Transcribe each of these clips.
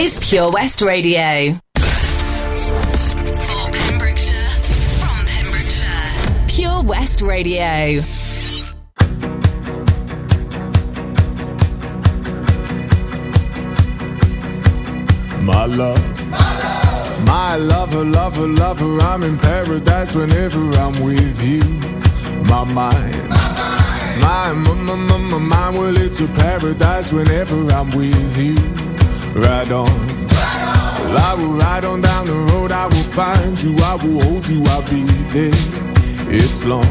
Is Pure West Radio. For Pembrokeshire, from Pembrokeshire, Pure West Radio. My love, my lover, lover, lover, I'm in paradise whenever I'm with you. My mind, my, mind, my, my, my, my mind, well, it's a paradise whenever I'm with you ride on. Well, I will ride on down the road, I will find you, I will hold you, I'll be there. It's long,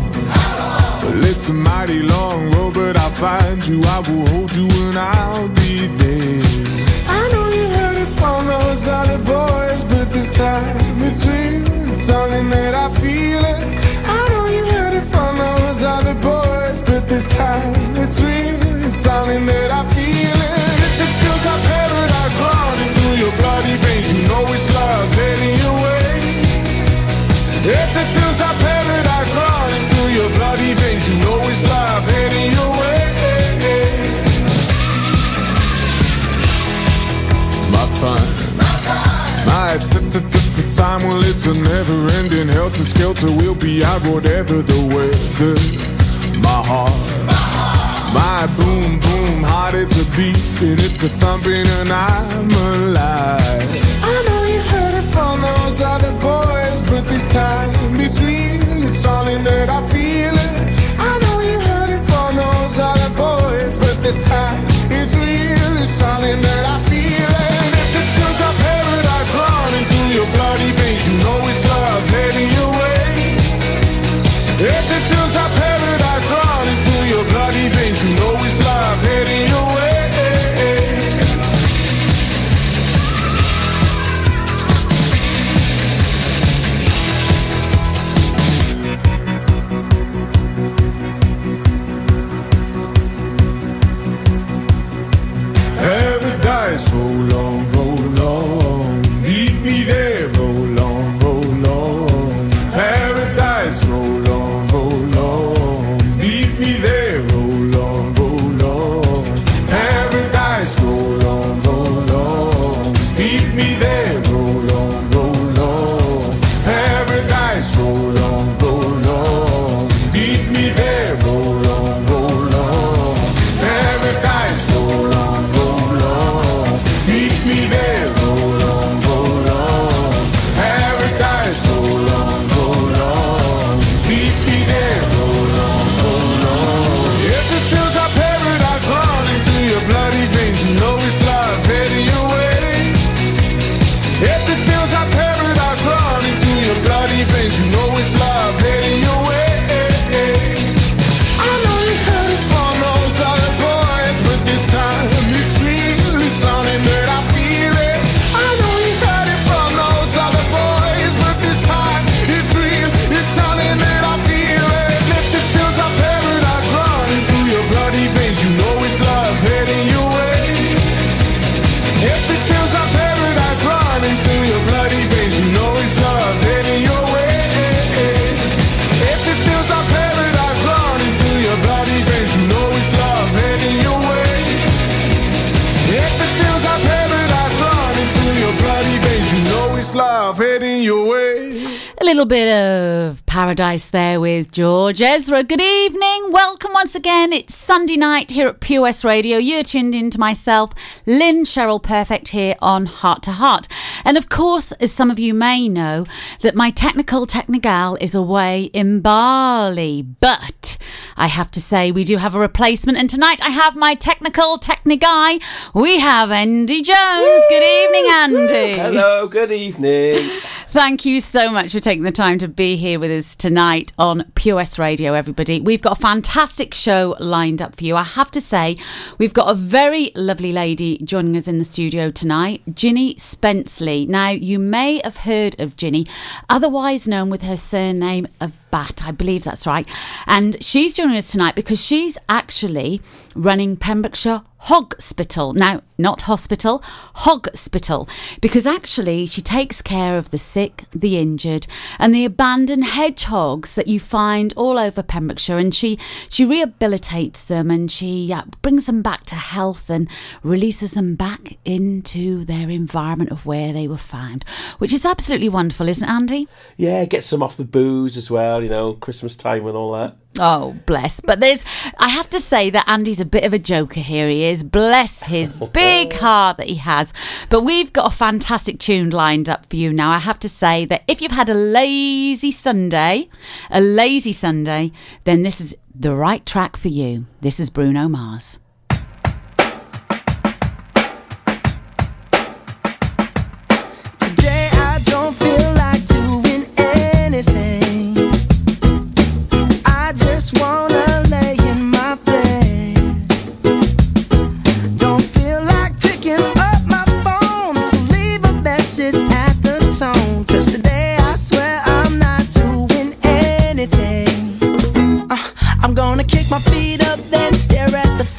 well, it's a mighty long road, but I'll find you, I will hold you, and I'll be there. I know you heard it from those other boys, but this time real, it's something that I feel it. I know you heard it from those other boys, but this time it's real, it's something that I feel it running through your bloody veins. You know it's love way. It feels like paradise running through your bloody veins, you know it's love heading your way. My time, my time, well it's a never-ending helter-skelter. We'll be out whatever the weather. My heart my boom boom heart it's a beat it's a thumping and I'm alive. I know you've heard it from those other boys, but this time it's real. It's something that I feel it. I know you heard it from those other boys, but this time it's real. It's something that I feel it. If it feels like paradise running through your bloody veins, you know it's love heading your way. If it feels like paradise running through your bloody veins. Paradise there with George Ezra. Good evening. Welcome once again. It's Sunday night here at Pure Radio. You're tuned in to myself, Lynn Sheryl Perfect, here on Heart to Heart. And of course, as some of you may know, that my technical technical is away in Bali. But I have to say, we do have a replacement. And tonight I have my technical techni We have Andy Jones. Woo! Good evening, Andy. Hello, good evening. Thank you so much for taking the time to be here with us tonight on West Radio, everybody. We've got a fantastic show lined up for you. I have to say, we've got a very lovely lady joining us in the studio tonight, Ginny Now, you may have heard of Ginny, otherwise known with her surname of Bat. I believe that's right. And she's joining us tonight because she's actually running Pembrokeshire Hogspital. Now, not hospital, Hogspital, because actually she takes care of the sick, the injured, and the abandoned hedgehogs that you find all over Pembrokeshire. And she she rehabilitates them and she uh, brings them back to health and releases them back into their environment of where they were found, which is absolutely wonderful, isn't it, Andy? Yeah, gets them off the booze as well. You know, Christmas time and all that. Oh, bless. But there's, I have to say that Andy's a bit of a joker here. He is. Bless his big heart that he has. But we've got a fantastic tune lined up for you now. I have to say that if you've had a lazy Sunday, a lazy Sunday, then this is the right track for you. This is Bruno Mars. gonna kick my feet up, then stare at the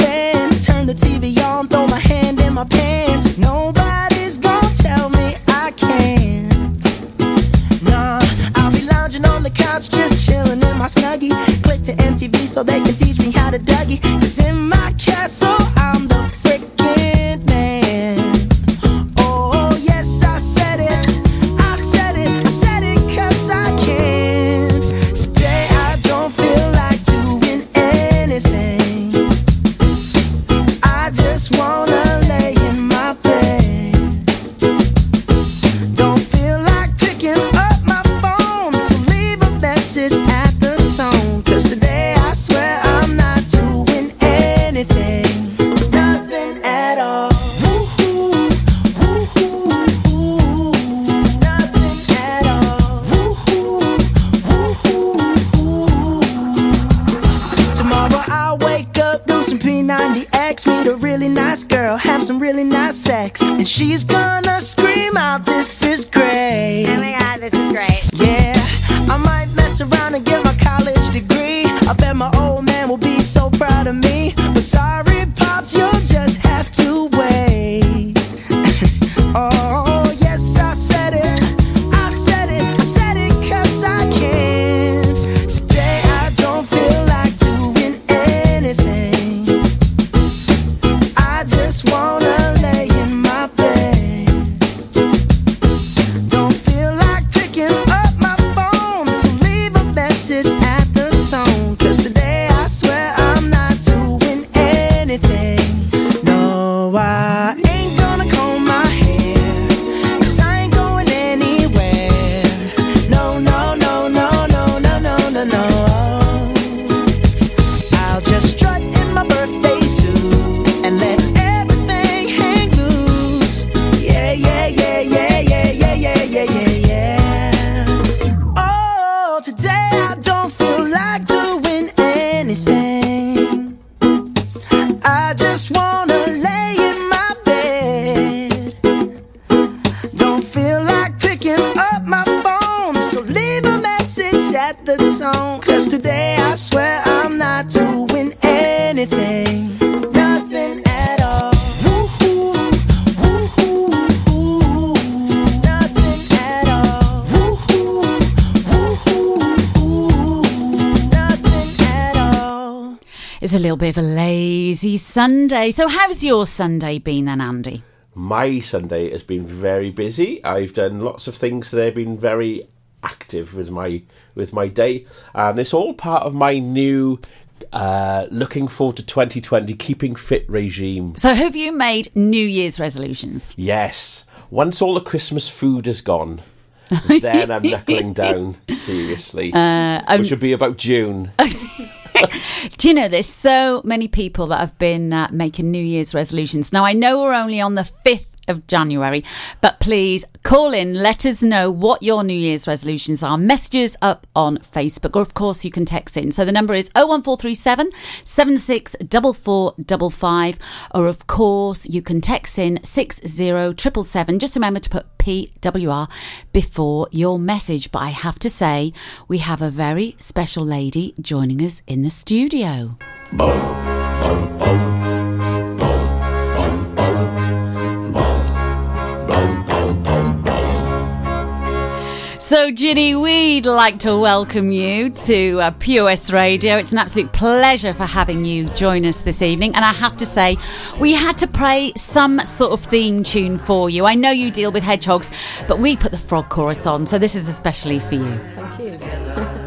Sunday. So, how's your Sunday been then, Andy? My Sunday has been very busy. I've done lots of things today. Been very active with my with my day, and it's all part of my new uh, looking forward to 2020 keeping fit regime. So, have you made New Year's resolutions? Yes, once all the Christmas food is gone. then I'm knuckling down seriously, Uh, which would be about June. Do you know there's so many people that have been uh, making New Year's resolutions? Now I know we're only on the fifth of January, but please call in, let us know what your New Year's resolutions are. Messages up on Facebook, or of course you can text in. So the number is 01437 764455, or of course you can text in 60777. Just remember to put PWR before your message. But I have to say, we have a very special lady joining us in the studio. So, Ginny, we'd like to welcome you to uh, POS Radio. It's an absolute pleasure for having you join us this evening. And I have to say, we had to play some sort of theme tune for you. I know you deal with hedgehogs, but we put the frog chorus on, so this is especially for you. Thank you.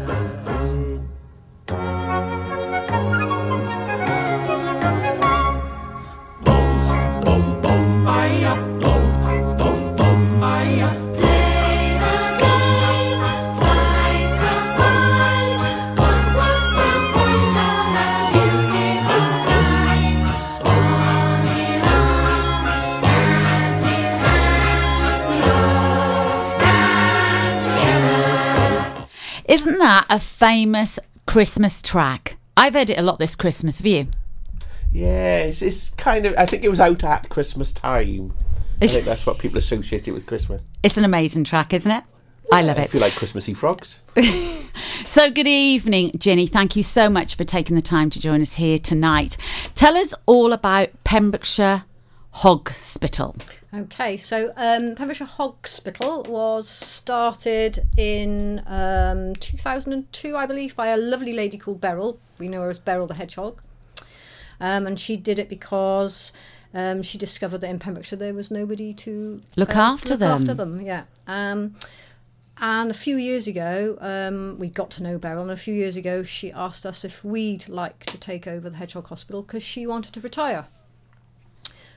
Isn't that a famous Christmas track? I've heard it a lot this Christmas. Have you? Yeah, it's, it's kind of. I think it was out at Christmas time. I think that's what people associate it with Christmas. It's an amazing track, isn't it? I love I it. feel like Christmassy frogs. So, good evening, Ginny. Thank you so much for taking the time to join us here tonight. Tell us all about Pembrokeshire Hospital. Okay, so um, Pembrokeshire Hospital was started in um, 2002, I believe, by a lovely lady called Beryl. We know her as Beryl the Hedgehog. Um, and she did it because um, she discovered that in Pembrokeshire there was nobody to Look uh, after look them. After them, yeah. Um, and a few years ago, um, we got to know Beryl, and a few years ago, she asked us if we'd like to take over the Hedgehog Hospital because she wanted to retire.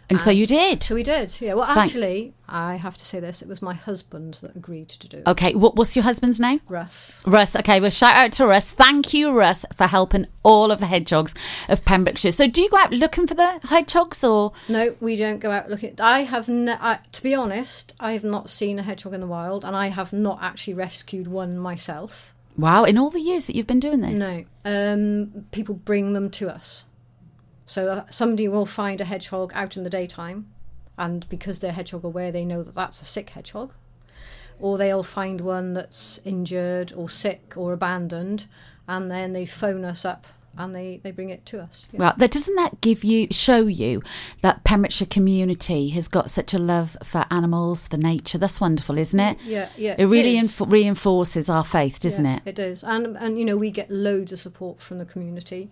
And so you did. So we did, yeah. Well, actually, I have to say this: it was my husband that agreed to do it. Okay, what, what's your husband's name? Russ. Russ. Okay, well, shout out to Russ. Thank you, Russ, for helping all of the hedgehogs of Pembrokeshire. So, do you go out looking for the hedgehogs or? No, we don't go out looking. I have, ne- I, to be honest, I have not seen a hedgehog in the wild, and I have not actually rescued one myself. Wow, in all the years that you've been doing this? No, um, people bring them to us. So uh, somebody will find a hedgehog out in the daytime, and because they're hedgehog aware, they know that that's a sick hedgehog. Or they'll find one that's injured or sick or abandoned, and then they phone us up and they, they bring it to us. Yeah. Well, that doesn't that give you show you that Pembrokeshire community has got such a love for animals, for nature? That's wonderful, isn't it? Yeah, yeah, It really is. info- reinforces our faith, doesn't Yeah, it? It is, and and you know we get loads of support from the community,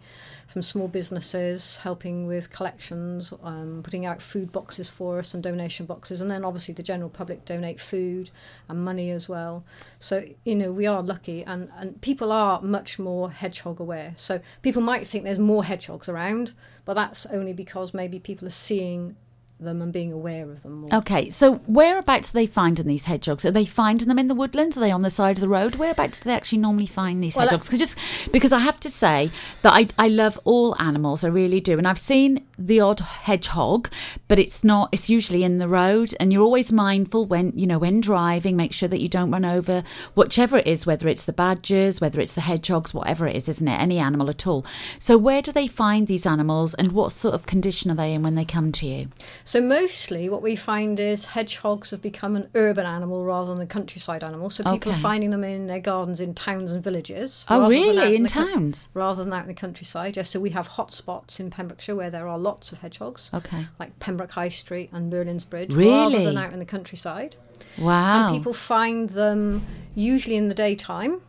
from small businesses helping with collections, um, putting out food boxes for us and donation boxes, and then obviously the general public donate food and money as well. So you know we are lucky, and and people are much more hedgehog aware. So people might think there's more hedgehogs around, but that's only because maybe people are seeing them and being aware of them more. Okay, so whereabouts are they finding these hedgehogs? Are they finding them in the woodlands? Are they on the side of the road? Whereabouts do they actually normally find these Well, hedgehogs? 'Cause just because I have to say that I, I love all animals, I really do, and I've seen the odd hedgehog, but it's not. It's usually in the road, and you're always mindful when you know when driving. Make sure that you don't run over whichever it is, whether it's the badgers, whether it's the hedgehogs, whatever it is, isn't it? Any animal at all. So where do they find these animals, and what sort of condition are they in when they come to you? So mostly what we find is hedgehogs have become an urban animal rather than a countryside animal. So people Okay. are finding them in their gardens in towns and villages. Oh, really? In the towns? rather than out in the countryside. Yes, so we have hotspots in Pembrokeshire where there are lots of hedgehogs. Okay. Like Pembroke High Street and Merlin's Bridge. Really? Rather than out in the countryside. Wow. And people find them usually in the daytime.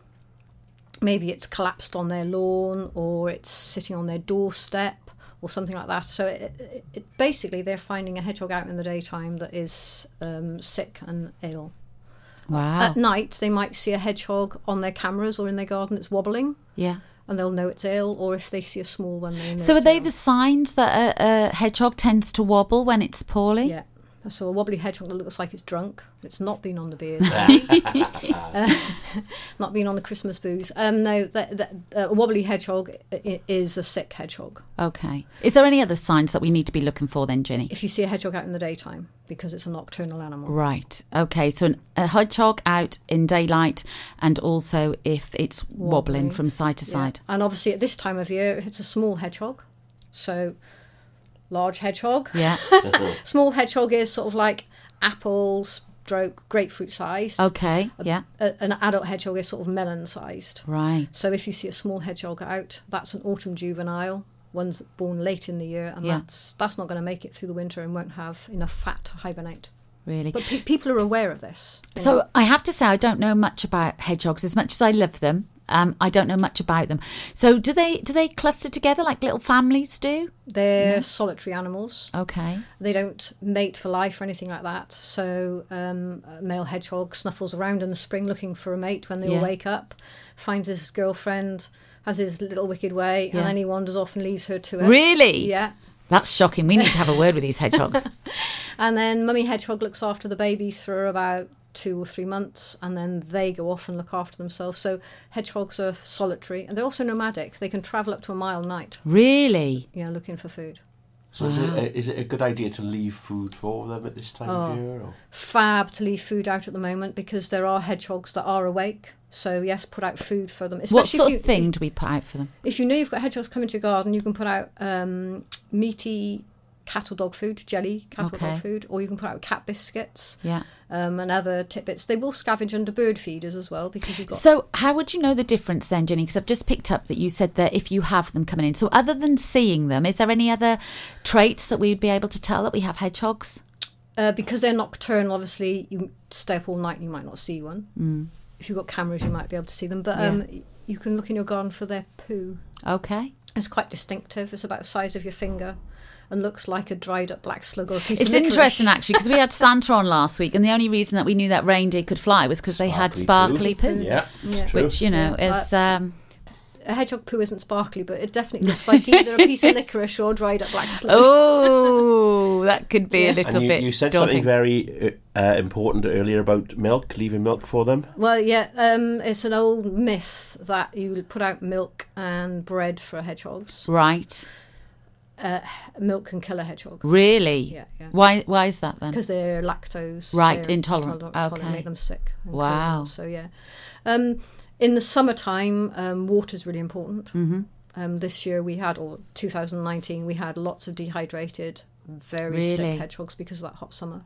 maybe it's collapsed on their lawn or it's sitting on their doorstep or something like that. So it, it, it, basically, they're finding a hedgehog out in the daytime that is um, sick and ill. Wow. At night, they might see a hedgehog on their cameras or in their garden that's wobbling, yeah. and they'll know it's ill. Or if they see a small one, they know. So are they ill. the signs that a, a hedgehog tends to wobble when it's poorly? Yeah. So a wobbly hedgehog that looks like it's drunk. It's not been on the beers, uh, not been on the Christmas booze. Um, no, that, that, uh, a wobbly hedgehog is a sick hedgehog. Okay. Is there any other signs that we need to be looking for then, Ginny? If you see a hedgehog out in the daytime, because it's a nocturnal animal. Right. Okay. So an, a hedgehog out in daylight, and also if it's wobbling, Wobbling. from side to Yeah. side. And obviously, at this time of year, if it's a small hedgehog, so large hedgehog, Yeah. small hedgehog is sort of like apple stroke grapefruit sized. Okay. Yeah. A- an adult hedgehog is sort of melon sized. Right. So if you see a small hedgehog out, that's an autumn juvenile. One's born late in the year, and Yeah. that's that's not going to make it through the winter and won't have enough fat to hibernate. Really. But pe- people are aware of this. you know. So I have to say, I don't know much about hedgehogs. As much as I love them, um, I don't know much about them. So do they do they cluster together like little families do? they're solitary animals. Okay. They don't mate for life or anything like that. So um, a male hedgehog snuffles around in the spring looking for a mate. When they Yeah. all wake up, finds his girlfriend, has his little wicked way, Yeah. and then he wanders off and leaves her to it. Really? Yeah. That's shocking. We need to have a word with these hedgehogs. And then mummy hedgehog looks after the babies for about two or three months, and then they go off and look after themselves. So hedgehogs are solitary, and they're also nomadic. They can travel up to a mile a night, really? Yeah, looking for food. So is, it a, is it a good idea to leave food for them at this time Oh. of year? Or? Fab to leave food out at the moment because there are hedgehogs that are awake. So yes, put out food for them. What Especially sort if you, of thing do we put out for them? If you know you've got hedgehogs coming to your garden, you can put out um, meaty cattle dog food, jelly cattle Okay. dog food, or you can put out cat biscuits. Yeah. um, and other tidbits. They will scavenge under bird feeders as well because you've got. So, how would you know the difference then, Jenny? Because I've just picked up that you said that if you have them coming in. So, other than seeing them, is there any other traits that we'd be able to tell that we have hedgehogs? Uh, because they're nocturnal, obviously, you stay up all night and you might not see one. Mm. If you've got cameras, you might be able to see them. But um, you can look in your garden for their poo. Okay. It's quite distinctive. It's about the size of your finger and looks like a dried up black slug or a piece It's of licorice. interesting actually because we had Santa on last week, and the only reason that we knew that reindeer could fly was because they had sparkly poo, Yeah, Yeah. true. which you know Yeah. is um, A hedgehog poo isn't sparkly, but it definitely looks like either a piece of licorice or dried up black slug. oh, that could be a little and you, bit you said daunting. something very uh, uh, important earlier about milk, leaving milk for them. Well, yeah, um, it's an old myth that you put out milk and bread for hedgehogs. right, Milk can kill a hedgehog really. Yeah, yeah. Why? Why is that then? because they're lactose. Right, they're intolerant. Okay. make them sick. Wow. So yeah, um, in the summertime, um, is really important. Mm-hmm. Um, this year we had, or 2019, we had lots of dehydrated, very Really? sick hedgehogs because of that hot summer.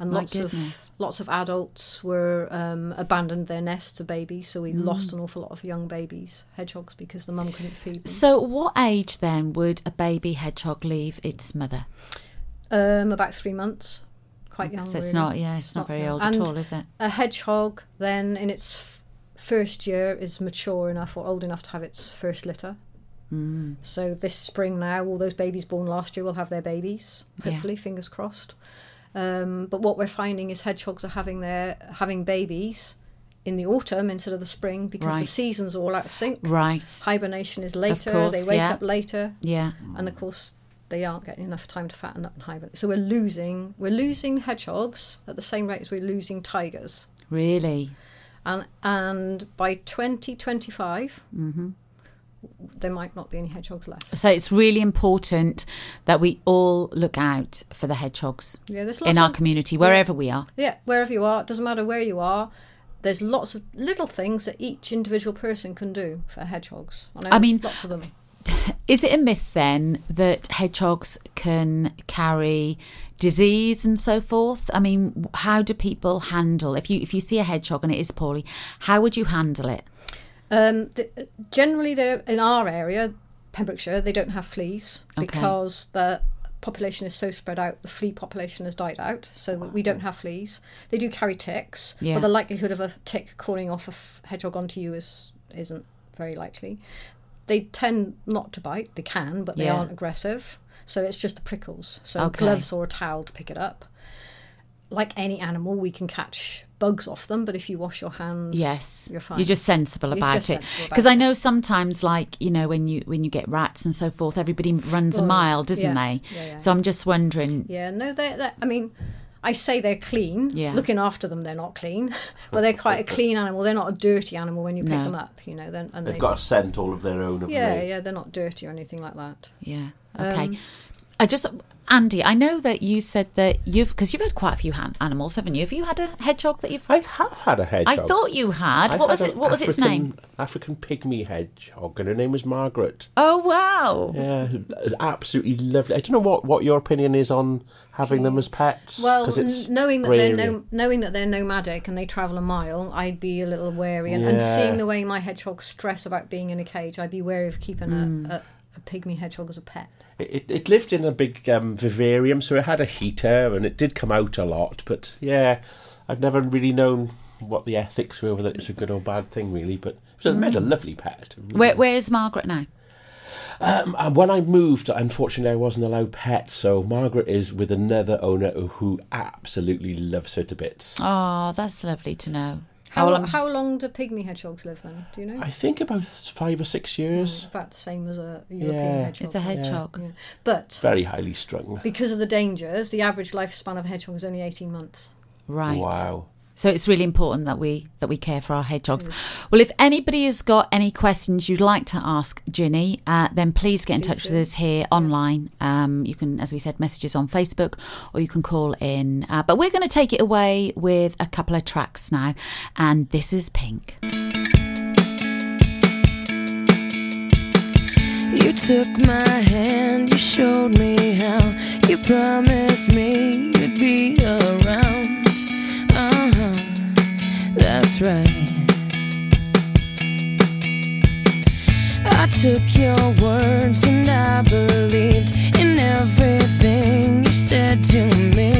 And My lots goodness. of lots of adults were um, abandoned their nests to babies, so Mm. we lost an awful lot of young babies, hedgehogs, because the mum couldn't feed them. So, what age then would a baby hedgehog leave its mother? Um, about three months, quite young. So it's really. not, yeah, it's, not, very young. old And at all, is it? A hedgehog, then in its f- first year, is mature enough or old enough to have its first litter. Mm. So this spring now, all those babies born last year will have their babies. Yeah. Hopefully, fingers crossed. Um, but what we're finding is hedgehogs are having their having babies in the autumn instead of the spring because Right. the seasons are all out of sync. Right. Hibernation is later. course, they wake yeah. up later, Yeah. and of course they aren't getting enough time to fatten up and hibernate. So we're losing we're losing hedgehogs at the same rate as we're losing tigers. Really. And and by 2025, Mm-hmm. There might not be any hedgehogs left. So it's really important that we all look out for the hedgehogs Yeah, there's lots in our of, community, wherever we are. yeah wherever you are. It doesn't matter where you are. There's lots of little things that each individual person can do for hedgehogs. I, I mean- lots of them. Is it a myth then that hedgehogs can carry disease and so forth? I mean, how do people handle if you if you see a hedgehog and it is poorly? How would you handle it? Um, the, generally, they're in our area, Pembrokeshire. They don't have fleas Okay. because the population is so spread out. The flea population has died out, so we don't have fleas. They do carry ticks, Yeah. but the likelihood of a tick crawling off a f- hedgehog onto you is isn't very likely. They tend not to bite. They can, but they Yeah. aren't aggressive. So it's just the prickles. So Okay. gloves or a towel to pick it up. Like any animal, we can catch bugs off them, but if you wash your hands, Yes, you're fine. You're just sensible It's about just it because I know sometimes, like you know, when you when you get rats and so forth, everybody runs a Oh, mile, doesn't yeah. they? Yeah, yeah, so I'm just wondering. Yeah, no, they're, they're I mean, I say they're clean. Yeah. Looking after them, they're not clean, but they're quite a clean animal. They're not a dirty animal when you pick No. them up, you know. Then and They've they, got a scent all of their own, yeah, they? yeah, they're not dirty or anything like that. Yeah. Okay. Um, I just, Andy, I know that you said that you've because you've had quite a few han- animals, haven't you? Have you had a hedgehog that you've? I have had a hedgehog. I thought you had. I what was it? an What was its name? African pygmy hedgehog, and her name was Margaret. Oh wow! Yeah, absolutely lovely. I don't know what, what your opinion is on having them as pets. Well, it's n- knowing that grey they're no, knowing that they're nomadic and they travel a mile, I'd be a little wary. And, and seeing the way my hedgehogs stress about being in a cage, I'd be wary of keeping Hmm. a, a, a pygmy hedgehog as a pet. It, it lived in a big um, vivarium, so it had a heater, and it did come out a lot. But yeah, I've never really known what the ethics were, whether it's a good or bad thing, really. But it was made a lovely pet. Where, where's Margaret now? Um, and when I moved, unfortunately, I wasn't allowed pets, so Margaret is with another owner who absolutely loves her to bits. Oh, that's lovely to know. How, well, I'm- how long do pygmy hedgehogs live then? Do you know? I think about five or six years. Mm, about the same as a European Yeah. hedgehog. it's a hedgehog. Yeah. But Very highly strung. because of the dangers, the average lifespan of a hedgehog is only 18 months. Right. Wow. So it's really important that we that we care for our hedgehogs. Well, if anybody has got any questions you'd like to ask Ginny, uh, then please get in touch with us here online. Um, you can, as we said, messages on Facebook, or you can call in. Uh, but we're going to take it away with a couple of tracks now, and this is Pink. You took my hand, you showed me how. You promised me you'd be around. That's right. I took your words and I believed in everything you said to me.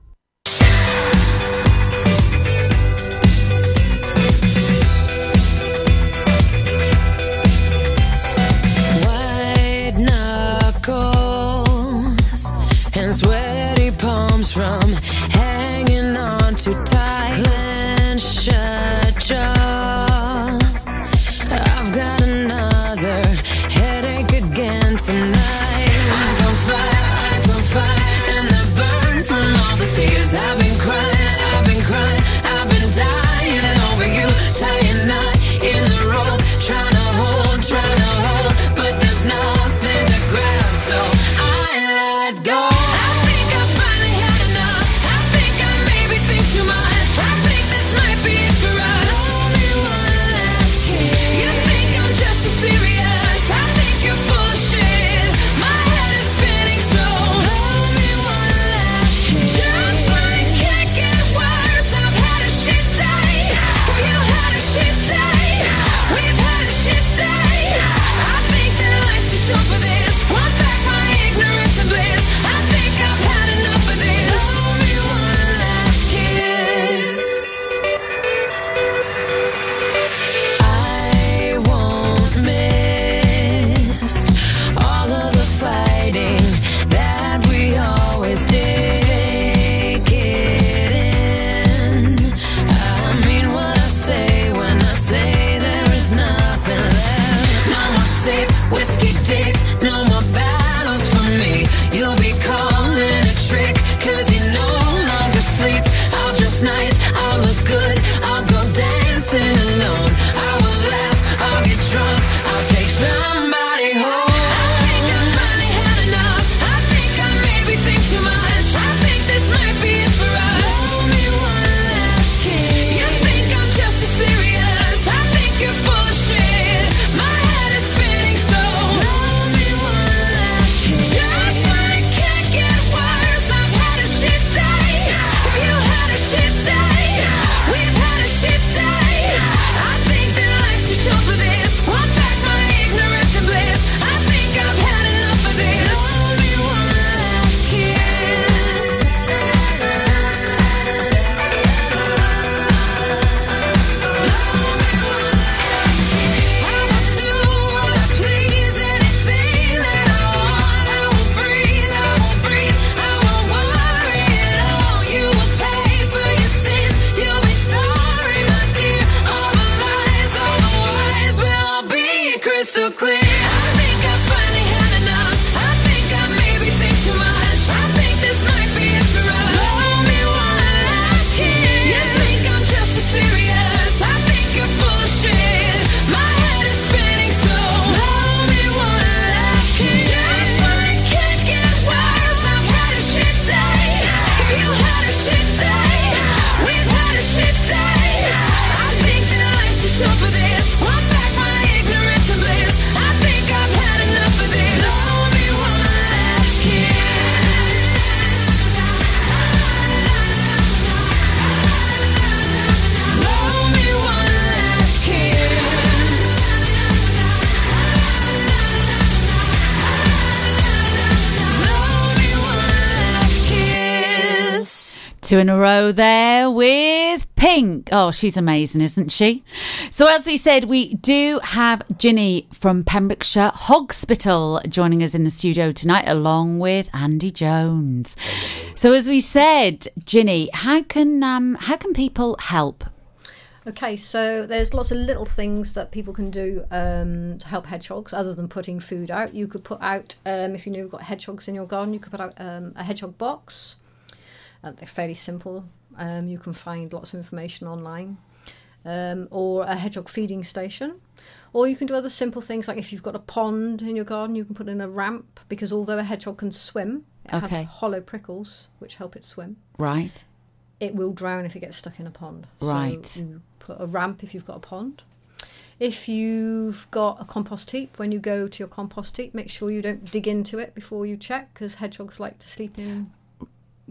Two in a row there with Pink. Oh, she's amazing, isn't she? So, as we said, we do have Ginny from Pembrokeshire Hospital joining us in the studio tonight, along with Andy Jones. So, as we said, Ginny, how can um, how can people help? Okay, so there's lots of little things that people can do um, to help hedgehogs other than putting food out. You could put out, um, if you know you've got hedgehogs in your garden, you could put out um, a hedgehog box. They're fairly simple. Um, you can find lots of information online, um, or a hedgehog feeding station. Or you can do other simple things like if you've got a pond in your garden, you can put in a ramp because although a hedgehog can swim, it okay. has hollow prickles which help it swim. Right. It will drown if it gets stuck in a pond. Right. So you put a ramp if you've got a pond. If you've got a compost heap, when you go to your compost heap, make sure you don't dig into it before you check because hedgehogs like to sleep in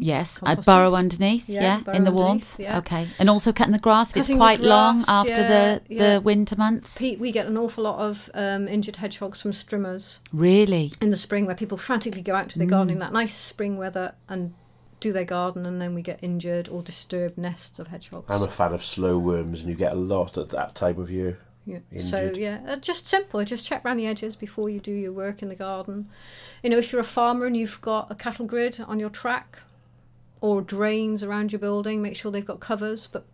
Yes, I'd burrow underneath. Yeah, Yeah, burrow in the warmth. yeah. Okay, and also cutting the grass if it's Cutting the quite long after yeah, the yeah. the winter months. Pete, we get an awful lot of um, injured hedgehogs from strimmers Really? in the spring where people frantically go out to their Mm. garden in that nice spring weather and do their garden and then we get injured or disturbed nests of hedgehogs. I'm a fan of slow worms, and you get a lot at that time of year. Yeah. So yeah, uh, just simple. Just check around the edges before you do your work in the garden. You know, if you're a farmer and you've got a cattle grid on your track or drains around your building, make sure they've got covers, but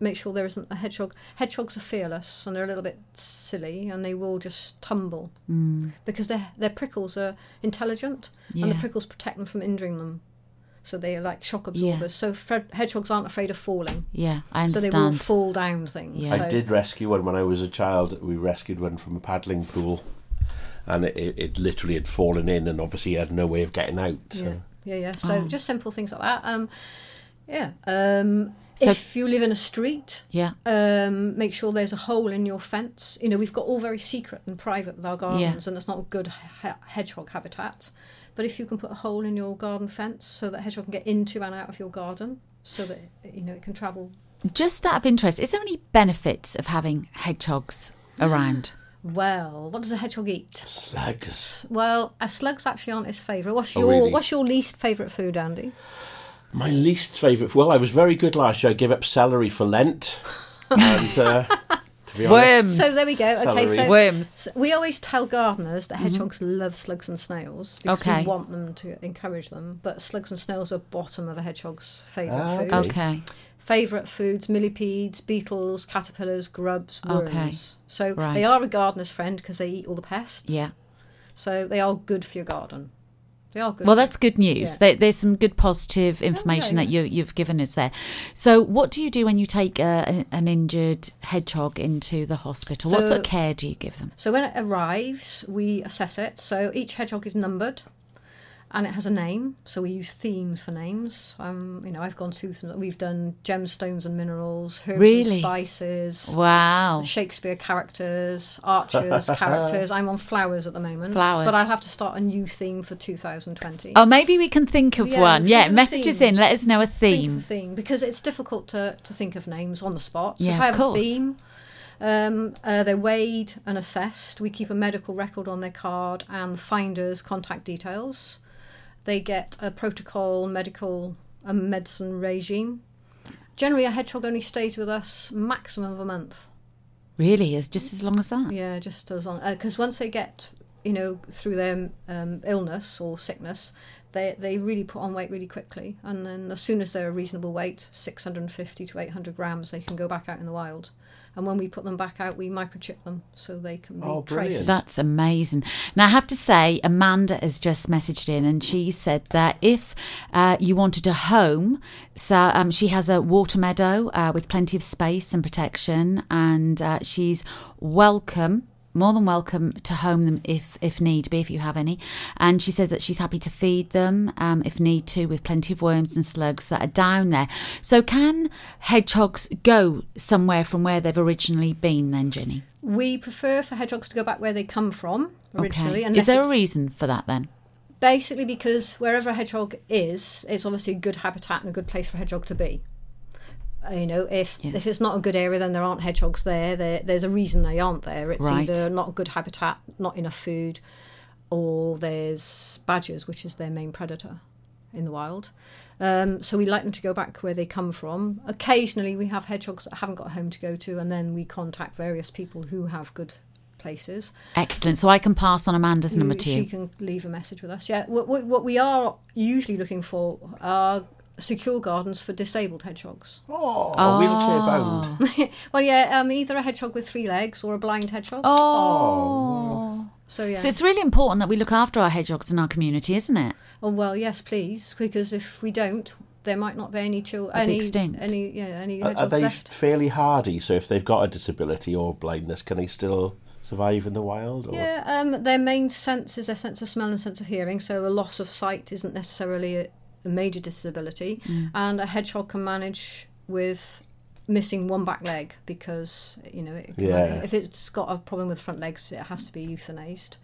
make sure there isn't a hedgehog. Hedgehogs are fearless and they're a little bit silly and they will just tumble mm. because their their prickles are intelligent and the prickles protect them from injuring them. So they are like shock Yeah. absorbers. So fre- hedgehogs aren't afraid of falling. Yeah, I understand. So they will fall down things. Yeah. So I did rescue one when I was a child. We rescued one from a paddling pool, and it, it, it literally had fallen in, and obviously had no way of getting out. So. Yeah, yeah, yeah. So Oh. just simple things like that. Um, yeah. Um, So- if you live in a street, yeah. um, make sure there's a hole in your fence. You know, we've got all very secret and private with our gardens, and it's not a good he- hedgehog habitat. But if you can put a hole in your garden fence so that hedgehog can get into and out of your garden, so that you know it can travel. Just out of interest, is there any benefits of having hedgehogs around? Well, what does a hedgehog eat? Slugs. Well, a slugs actually aren't his favourite. What's Oh, your really? What's your least favourite food, Andy? My least favourite. Well, I was very good last year. I gave up celery for Lent, and uh, to be honest, Worms. So there we go. Okay, so Worms. So we always tell gardeners that hedgehogs love slugs and snails because Okay. we want them to encourage them. But slugs and snails are bottom of a hedgehog's favourite Ah, food. okay. Okay. Favourite foods: millipedes, beetles, caterpillars, grubs, worms. Okay. So Right. they are a gardener's friend because they eat all the pests. Yeah. So they are good for your garden. They are good. Well, that's good news. Yeah. Oh, There, there's some good positive oh, information yeah, that you, you've given us there. So, what do you do when you take a, a- an injured hedgehog into the hospital? what sort of care do you give them? So when it arrives, we assess it. So each hedgehog is numbered, and it has a name. So we use themes for names. Um, you know, I've gone through some. We've done gemstones and minerals, herbs Really? and spices. Wow. Shakespeare characters, archers characters. I'm on flowers at the moment. Flowers. But I'll have to start a new theme for 2020. Oh, maybe we can think of Yeah, one. Yeah, of a message us theme. in. Let us know a theme. theme because it's difficult to, to think of names on the spot. So Yeah, if I of have a theme, um, uh, they're weighed and assessed. We keep a medical record on their card and the finder's contact details. They get a protocol, medical, and medicine regime. Generally, a hedgehog only stays with us maximum of a month. Really, is just as long as that. Yeah, just as long because once they get you know through their um, illness or sickness, they they really put on weight really quickly, and then as soon as they're a reasonable weight, six hundred and fifty to eight hundred grams, they can go back out in the wild. And when we put them back out, we microchip them so they can be Oh, traced. That's amazing. Now, I have to say, Amanda has just messaged in and she said that if uh, you wanted a home, so um, she has a water meadow uh, with plenty of space and protection, and uh, she's welcome. More than welcome to home them if if need be, if you have any. And she said that she's happy to feed them um, if need to, with plenty of worms and slugs that are down there. So, can hedgehogs go somewhere from where they've originally been? Then, Jenny. We prefer for hedgehogs to go back where they come from originally. Okay. Is there a reason for that then? Basically, because wherever a hedgehog is, it's obviously a good habitat and a good place for a hedgehog to be. Uh, You know, if Yeah. if it's not a good area, then there aren't hedgehogs there. there there's a reason they aren't there. It's Right. either not a good habitat, not enough food, or there's badgers, which is their main predator in the wild. Um, so we like them to go back where they come from. Occasionally, we have hedgehogs that haven't got a home to go to, and then we contact various people who have good places. Excellent. So I can pass on Amanda's number to She you. can leave a message with us. Yeah, what, what, what we are usually looking for are secure gardens for disabled hedgehogs. Oh, wheelchair bound. well, yeah, um, either a hedgehog with three legs or a blind hedgehog. Oh. So yeah. So it's really important that we look after our hedgehogs in our community, isn't it? oh well, yes, please, because if we don't, there might not be any children, They'll any extinct. any yeah any Are, are hedgehogs they left. fairly hardy? So if they've got a disability or blindness, can they still survive in the wild? Or? Yeah, um, their main sense is their sense of smell and sense of hearing. So a loss of sight isn't necessarily a, a major disability, and a hedgehog can manage with missing one back leg because you know it can Yeah. if it's got a problem with front legs, it has to be euthanized.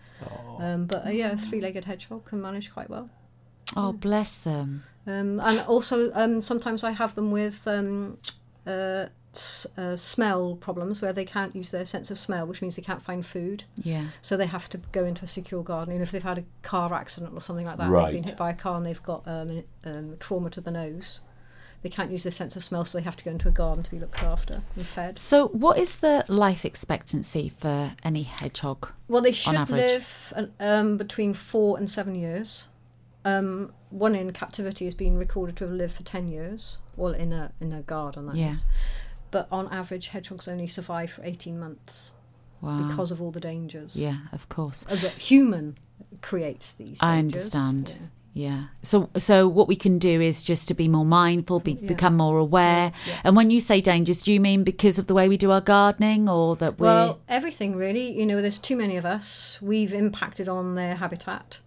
Um, but uh, yeah, a three-legged hedgehog can manage quite well. Oh, bless them. Um, and also, um, sometimes I have them with um, uh, s- uh, smell problems where they can't use their sense of smell, which means they can't find food. Yeah. So they have to go into a secure garden. You know, if they've had a car accident or something like that, Right. they've been hit by a car and they've got um, um, trauma to the nose. They can't use their sense of smell, so they have to go into a garden to be looked after and fed. So, what is the life expectancy for any hedgehog? Well, they should average. live uh, um, between four and seven years. Um, one in captivity has been recorded to have lived for ten years. Well, in a in a garden, that is. But on average, hedgehogs only survive for eighteen months Wow. because of all the dangers. yeah, of course. Uh, that human creates these. Dangers. I understand. Yeah. Yeah. So, so what we can do is just to be more mindful, be, Yeah. become more aware. Yeah. And when you say dangers, do you mean because of the way we do our gardening, or that we're Well, everything really. You know, there's too many of us. We've impacted on their habitat.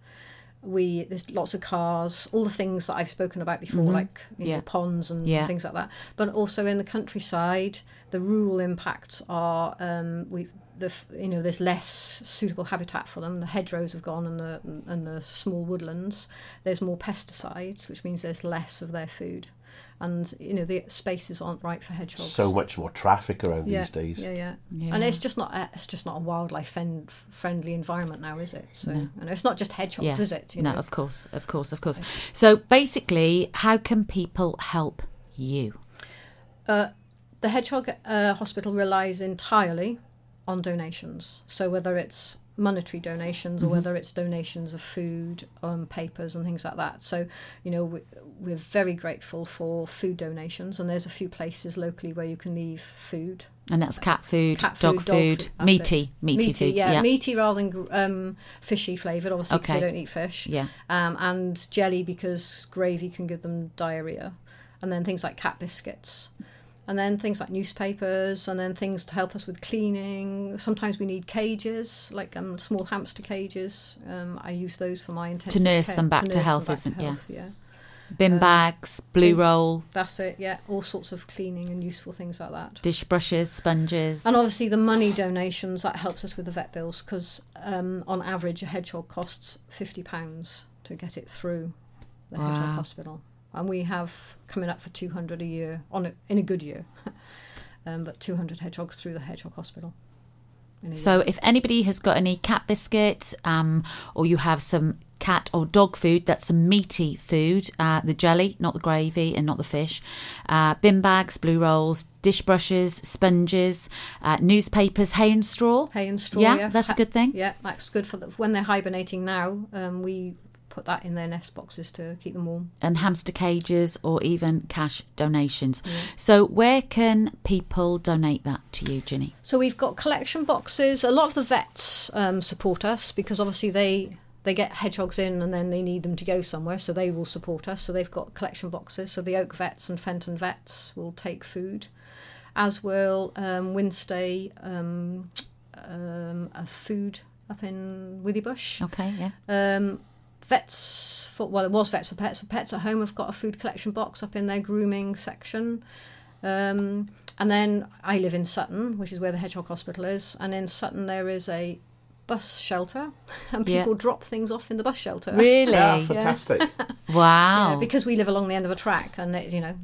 We there's lots of cars, all the things that I've spoken about before, like you Mm-hmm. Yeah. know, ponds and Yeah. things like that. But also in the countryside, the rural impacts are um, we the you know there's less suitable habitat for them. The hedgerows have gone and the and the small woodlands. There's more pesticides, which means there's less of their food, and you know the spaces aren't right for hedgehogs So much more traffic around these days. yeah, yeah, Yeah. And it's just not a, it's just not a wildlife fen- friendly environment now, is it? So and it's not just hedgehogs, yeah. is it? You no, know? of course, of course, of course. So basically, how can people help you? The hedgehog uh, hospital relies entirely on donations. So whether it's monetary donations or Mm-hmm. whether it's donations of food, um, papers, and things like that. So you know we, we're very grateful for food donations, and there's a few places locally where you can leave food And that's cat food, cat dog food, dog food, that's meaty, it. meaty, foods. yeah, Yeah, meaty rather than um, fishy flavoured, obviously because Okay. they don't eat fish. Yeah. um, and jelly because gravy can give them diarrhea, and then things like cat biscuits, and then things like newspapers, and then things to help us with cleaning. Sometimes we need cages, like um, small hamster cages. Um, I use those for my intensive to nurse care- them back to them health, back isn't- to yeah. health, yeah. bin bags, blue bin- roll, That's it. Yeah, all sorts of cleaning and useful things like that. dish brushes, sponges. And obviously, the money donations that helps us with the vet bills because um, on average, a hedgehog costs fifty pounds to get it through the Wow. hedgehog hospital, and we have coming up for two hundred a year on a, in a good year, um, but two hundred hedgehogs through the hedgehog hospital. So year. if anybody has got any cat biscuits, um, or you have some cat or dog food, that's some meaty food, uh, the jelly, not the gravy and not the fish, uh, bin bags, blue rolls, dish brushes, sponges, uh, newspapers, hay and straw. hay and straw, Yeah, yeah, that's a good thing. Yeah, that's good for the, when they're hibernating now. Um, we put that in their nest boxes to keep them warm. and hamster cages or even cash donations. So where can people donate that to you, Ginny? So we've got collection boxes. A lot of the vets um, support us because obviously they they get hedgehogs in and then they need them to go somewhere, so they will support us. So they've got collection boxes. So the Oak Vets and Fenton Vets will take food, as will um, Wynnstay um, um, a food up in Withybush. Okay, yeah. Um, vets for well, it was vets for pets. For pets at home have got a food collection box up in their grooming section. Um, and then I live in Sutton, which is where the Hedgehog Hospital is. And in Sutton there is a bus shelter, and Yeah. people drop things off in the bus shelter. Really? Yeah, fantastic. Wow. Yeah, because we live along the end of a track, and it, you know,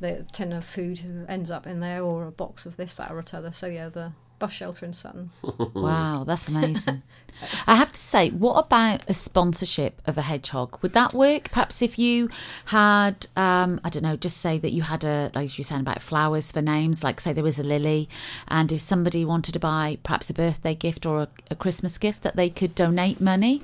the tin of food ends up in there, or a box of this, that, or t'other. So yeah, the bus shelter in Sutton. Wow, that's amazing. I have to say, what about a sponsorship of a hedgehog? Would that work? Perhaps if you had, um, I don't know, just say that you had a, like you were saying about flowers for names, like say there was a lily, and if somebody wanted to buy perhaps a birthday gift or a, a Christmas gift, that they could donate money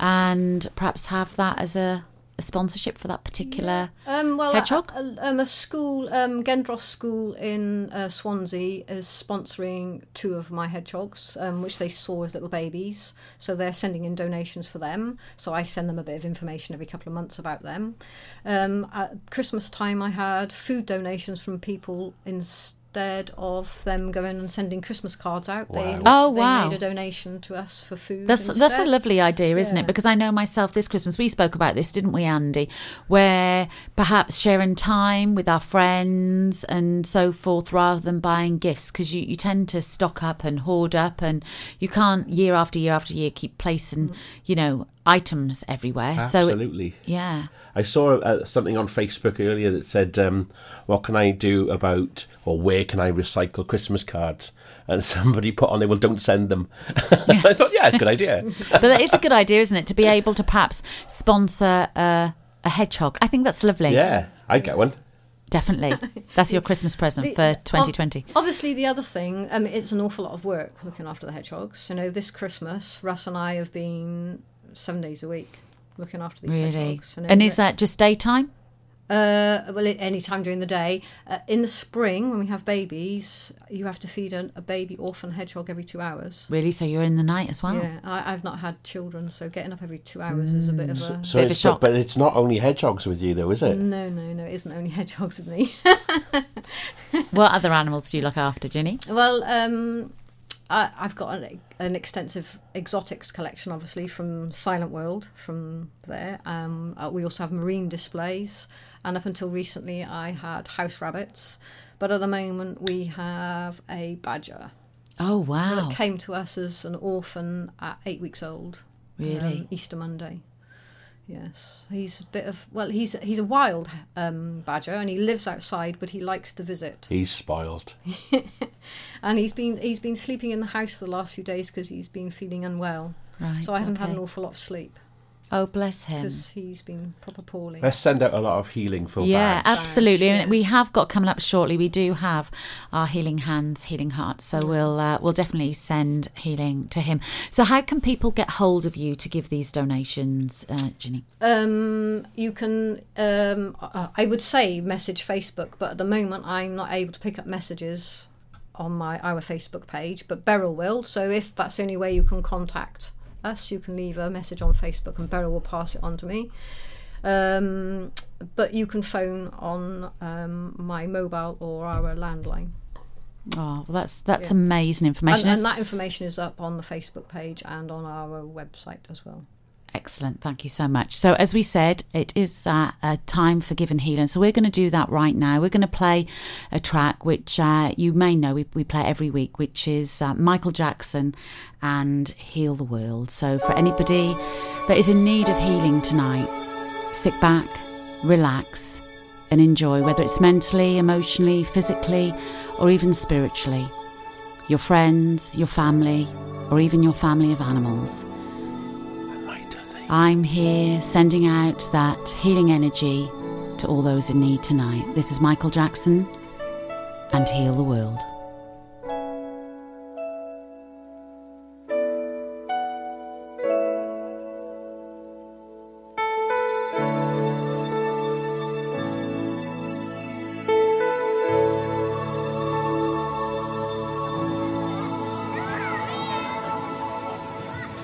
and perhaps have that as a, a sponsorship for that particular. Um, well, Hedgehog? A, a, um, a school, um, Gendros School in uh, Swansea, is sponsoring two of my hedgehogs, um, which they saw as little babies. So they're sending in donations for them. So I send them a bit of information every couple of months about them. Um, at Christmas time, I had food donations from people instead of them going and sending Christmas cards out. They, Wow. Oh, they wow. made a donation to us for food. That's that's a lovely idea, isn't Yeah. it? Because I know myself this Christmas we spoke about this, didn't we, Andy? Where perhaps sharing time with our friends and so forth rather than buying gifts because you, you tend to stock up and hoard up and you can't year after year after year keep placing, Mm. you know, items everywhere. So, Absolutely. yeah. I saw uh, something on Facebook earlier that said, um, "What can I do about, or where can I recycle Christmas cards?" And somebody put on there, "Well, don't send them." I thought, yeah, good idea. But that is a good idea, isn't it? To be able to perhaps sponsor a, a hedgehog. I think that's lovely. yeah, I get one. Definitely. That's your Christmas present for 2020. Obviously, the other thing, um, it's an awful lot of work looking after the hedgehogs. You know, this Christmas, Russ and I have been seven days a week looking after these Really? hedgehogs. You know, And is that just daytime? Uh, well, any time during the day. Uh, in the spring, when we have babies, you have to feed an, a baby orphan hedgehog every two hours. Really? So you're in the night as well? Yeah, I, I've not had children, so getting up every two hours is a bit of a. So Bit of a shock. but, but it's not only hedgehogs with you, though, is it? no, no, no, it isn't only hedgehogs with me. What other animals do you look after, Ginny? Well, um, I, I've got an, an extensive exotics collection, obviously from Silent World, from there. Um, uh, we also have marine displays, and up until recently, I had house rabbits. But at the moment, we have a badger Oh, wow. that came to us as an orphan at eight weeks old. Really? um, Easter Monday. Yes, he's a bit of well, he's he's a wild um, badger, and he lives outside, but he likes to visit. He's spoiled. and he's been he's been sleeping in the house for the last few days because he's been feeling unwell. Right, so I haven't had an awful lot of sleep Oh, bless him. because he's been proper poorly. Let's send out a lot of healing for Yeah, bags. absolutely. yeah. And we have got coming up shortly. We do have our healing hands, healing hearts. So we'll uh, we'll definitely send healing to him. So how can people get hold of you to give these donations, uh, Ginny? Um, you can um, I I would say message Facebook, but at the moment I'm not able to pick up messages on my our Facebook page, but Beryl will. So if that's the only way you can contact us, you can leave a message on Facebook, and Beryl will pass it on to me. Um, but you can phone on um, my mobile or our landline. Oh, well, that's that's Yeah. amazing information. And, and that information is up on the Facebook page and on our website as well. Excellent. Thank you so much. So, as we said, it is uh, a time for Give and Healing. So, we're going to do that right now. We're going to play a track which uh, you may know we, we play every week, which is uh, Michael Jackson and Heal the World. So, for anybody that is in need of healing tonight, sit back, relax, and enjoy, whether it's mentally, emotionally, physically, or even spiritually. Your friends, your family, or even your family of animals. I'm here sending out that healing energy to all those in need tonight. This is Michael Jackson and Heal the World.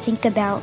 think about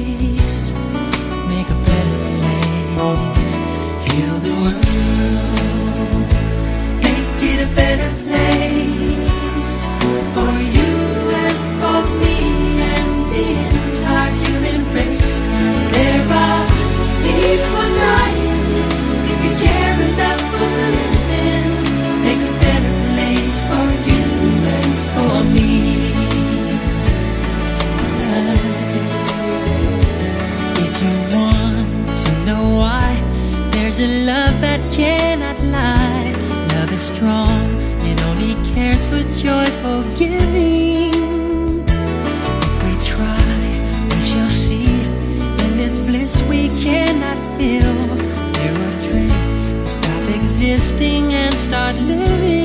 a love that cannot lie. Love is strong, it only cares for joyful giving. If we try, we shall see. In this bliss we cannot feel. There are dreams. Stop existing and start living.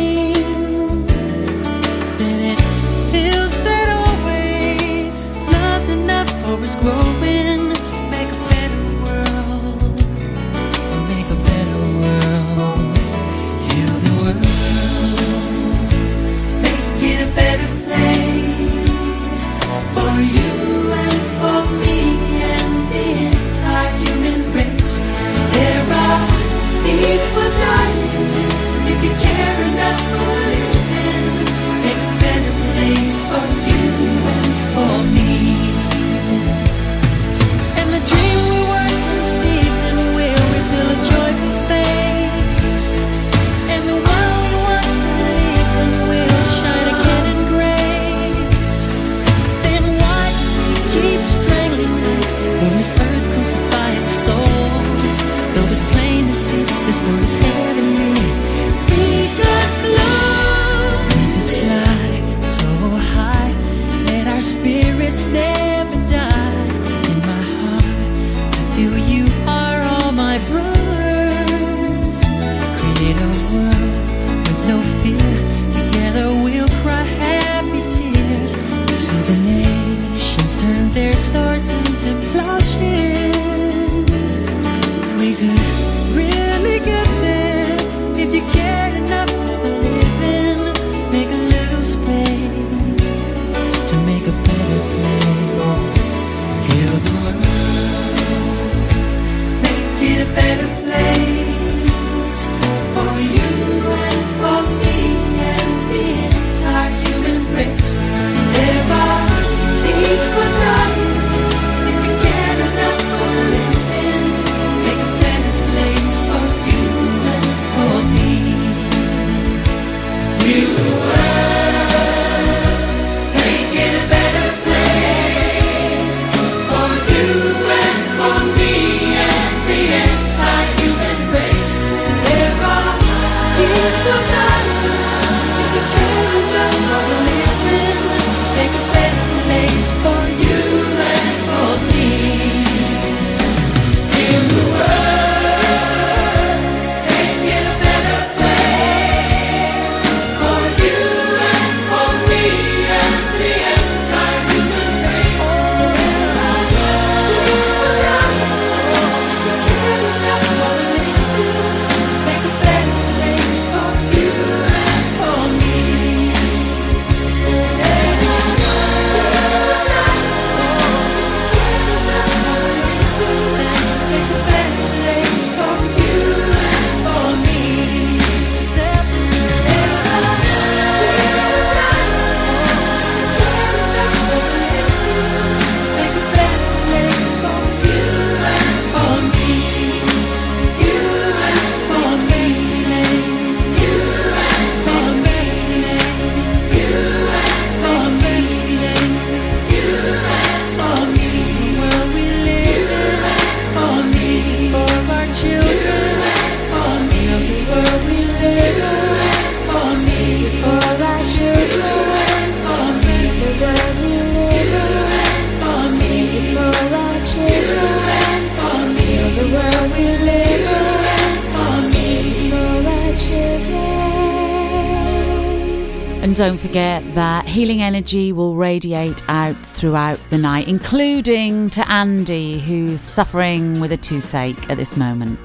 Don't forget that healing energy will radiate out throughout the night, including to Andy, who's suffering with a toothache at this moment.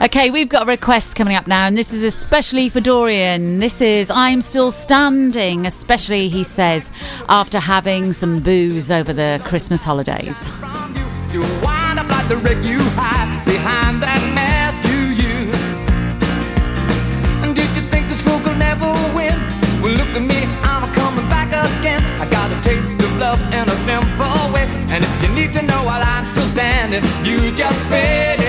Okay, we've got a request coming up now, and this is especially for Dorian. This is I'm Still Standing, especially, he says, after having some booze over the Christmas holidays. you. Wind up like the you hide behind that mask taste in a simple way. And if you need to know while I'm still standing, you just fade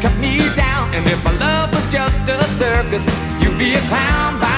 cut me down. And if my love was just a circus, you'd be a clown by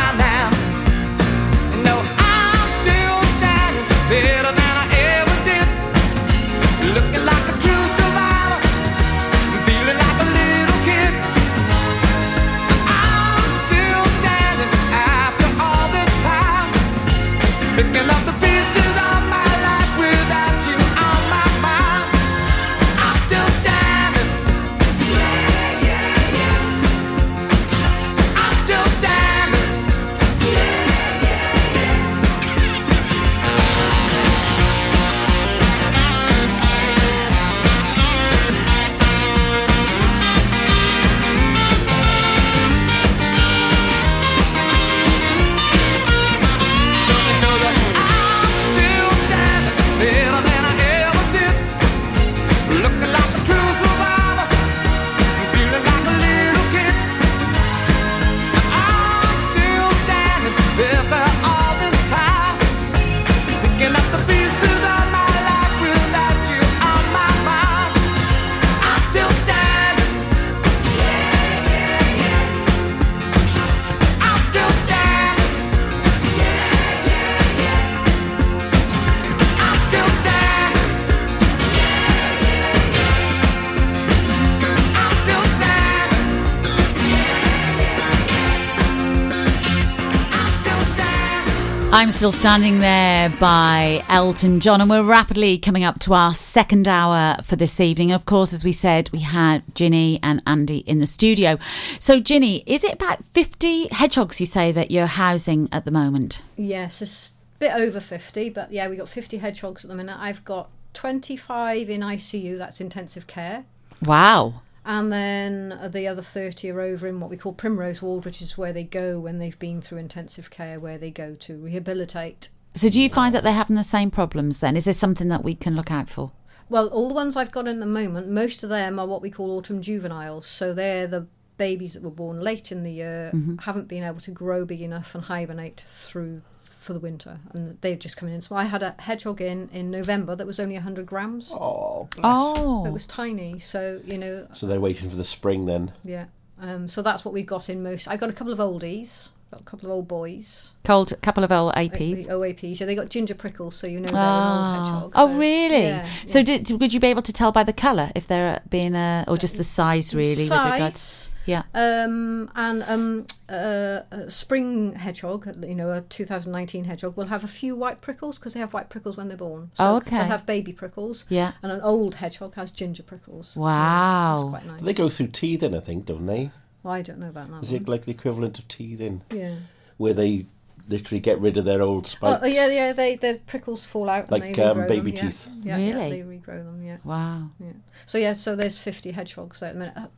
I'm Still Standing There by Elton John, and we're rapidly coming up to our second hour for this evening. Of course, as we said, we had Ginny and Andy in the studio. So, Ginny, is it about 50 hedgehogs you say that you're housing at the moment? Yes, it's a bit over 50, but yeah, we've got 50 hedgehogs at the minute. I've got 25 in ICU, that's intensive care. Wow. And then the other 30 are over in what we call Primrose Ward, which is where they go when they've been through intensive care, where they go to rehabilitate. So, do you find that they're having the same problems then? Is there something that we can look out for? Well, all the ones I've got in the moment, most of them are what we call autumn juveniles. So they're the babies that were born late in the year, mm-hmm. haven't been able to grow big enough and hibernate through for the winter, and they've just come in. So I had a hedgehog in in November that was only 100 grams. Oh, bless. Oh. It was tiny, so you know, So they're waiting for the spring then. yeah. Um, so that's what we got in most. I got a couple of oldies, got a couple of old boys, Cold, a couple of old the APs. OAPs. Yeah, they got ginger prickles, so you know they're an Ah. old hedgehog. Oh, really? Yeah, So, yeah. did, would you be able to tell by the colour if they're being a, or just the size really? with regards- size. Yeah. Um, and um, uh, a spring hedgehog, you know, a 2019 hedgehog, will have a few white prickles because they have white prickles when they're born. So Oh, okay. They'll have baby prickles. Yeah. And an old hedgehog has ginger prickles. Wow. Yeah, that's quite nice. They go through teething, I think, don't they? Well, I don't know about that. Is one. it like the equivalent of teething, Yeah. where they literally get rid of their old Oh, spikes? oh, yeah, yeah. They the prickles fall out Like, and they um, baby them. teeth. Yeah, yeah, Really? they regrow them. Yeah. Wow. Yeah. So yeah, so there's 50 hedgehogs there at the minute.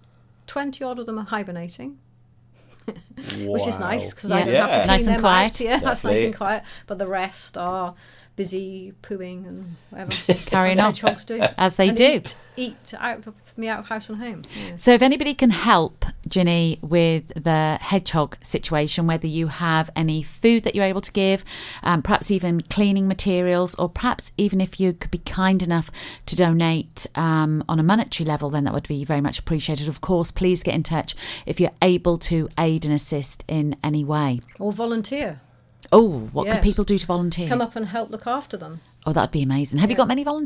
Uh, 20 odd of them are hibernating. which is nice because I don't have to Yeah. clean Nice and them quiet. out. Yeah, that's nice and quiet. But the rest are busy pooing and whatever. Carrying as on. hedgehogs do. As they And do. Eat, eat out of me out of house and home. Yeah. So, if anybody can help Ginny with the hedgehog situation, whether you have any food that you're able to give, um, perhaps even cleaning materials, or perhaps even if you could be kind enough to donate um, on a monetary level, then that would be very much appreciated. Of course, please get in touch if you're able to aid and assist in any way. Or volunteer. Oh, what could people do to volunteer? Come up and help look after them. Oh, that'd be amazing. Have you got many volunteers?